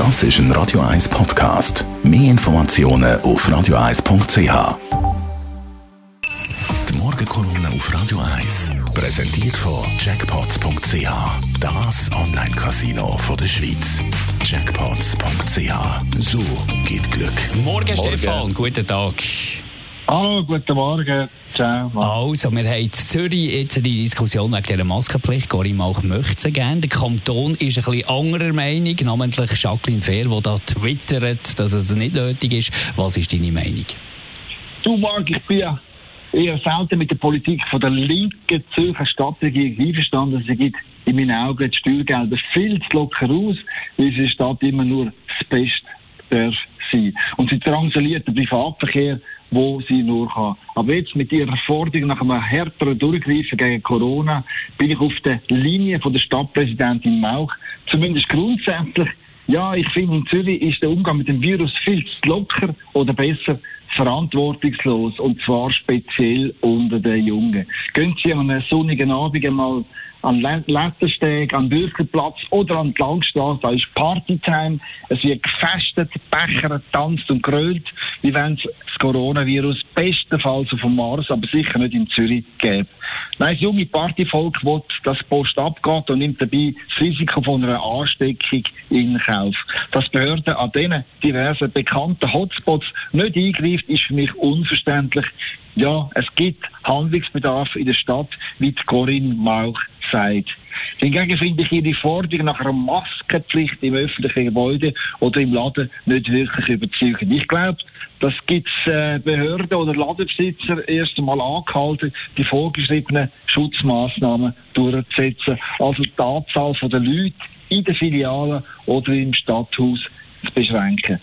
Das ist ein Radio 1 Podcast. Mehr Informationen auf radio1.ch. Die Morgenkolumne auf Radio 1 präsentiert von Jackpots.ch. Das Online-Casino der Schweiz. Jackpots.ch. So geht Glück. Morgen, Stefan. Guten Tag. Hallo, guten Morgen. Ciao. Also, wir haben in Zürich jetzt die Diskussion wegen dieser Maskenpflicht. Corinne Mauch möchte sie gerne. Der Kanton ist ein bisschen anderer Meinung, namentlich Jacqueline Fair, die da twittert, dass es nicht nötig ist. Was ist deine Meinung? Du, Marc, ich bin ja eher selten mit der Politik von der linken Zürcher Stadtregierung einverstanden. Sie gibt in meinen Augen die Steuergelder viel zu locker aus, weil sie Stadt immer nur das Beste darf sein. Und sie drangsaliert den Privatverkehr wo sie nur kann. Aber jetzt mit ihrer Forderung nach einem härteren Durchgreifen gegen Corona bin ich auf der Linie von der Stadtpräsidentin Mauch. Zumindest grundsätzlich. Ja, ich finde, in Zürich ist der Umgang mit dem Virus viel zu locker oder besser verantwortungslos und zwar speziell unter den Jungen. Gehen Sie an einem sonnigen Abend einmal an Lettersteg, an Bürgerplatz oder an die Langstrasse. Da ist Partytime. Es wird gefestet, Becher, tanzt und grölt, wie wenn es das Coronavirus bestenfalls auf dem Mars, aber sicher nicht in Zürich gäbe. Nein, das junge Partyvolk will, dass die Post abgeht und nimmt dabei das Risiko von einer Ansteckung in Kauf. Dass Behörden an diesen diversen bekannten Hotspots nicht eingreift, ist für mich unverständlich. Ja, es gibt Handlungsbedarf in der Stadt, wie Corinne Mauch sagt. Hingegen finde ich Ihre Forderung nach einer Maskenpflicht im öffentlichen Gebäude oder im Laden nicht wirklich überzeugend. Ich glaube, das gibt äh, Behörden oder Ladenbesitzer erst einmal angehalten, die vorgeschriebenen Schutzmaßnahmen durchzusetzen. Also die Anzahl der Leute in den Filialen oder im Stadthaus zu beschränken.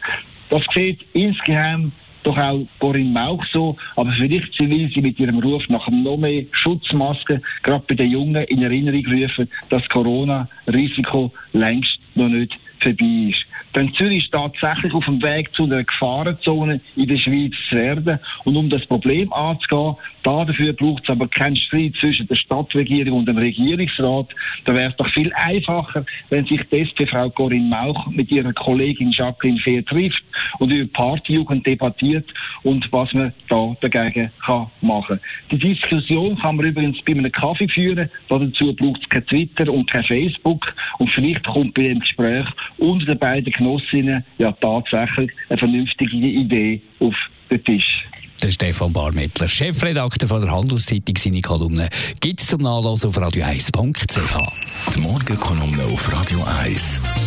Das sieht insgeheim doch auch Corinne Mauch so. Aber vielleicht will sie mit ihrem Ruf nach noch mehr Schutzmasken, gerade bei den Jungen, in Erinnerung rufen, dass Corona-Risiko längst noch nicht vorbei ist. Denn Zürich ist tatsächlich auf dem Weg zu einer Gefahrenzone in der Schweiz zu werden. Und um das Problem anzugehen, dafür braucht es aber keinen Streit zwischen der Stadtregierung und dem Regierungsrat. Da wäre es doch viel einfacher, wenn sich die SP-Frau Corinne Mauch mit ihrer Kollegin Jacqueline Fehr trifft und über Partyjugend debattiert und was man da dagegen kann machen. Die Diskussion kann man übrigens bei einem Kaffee führen. Dazu braucht es kein Twitter und kein Facebook. Und vielleicht kommt bei dem Gespräch unter den beiden Genossinnen ja tatsächlich eine vernünftige Idee auf den Tisch. Der Stefan Barmettler, Chefredakteur von der Handelszeitung, seine Kolumne gibt es zum Nachlesen auf radio1.ch. Die Morgenkolumne auf Radio 1.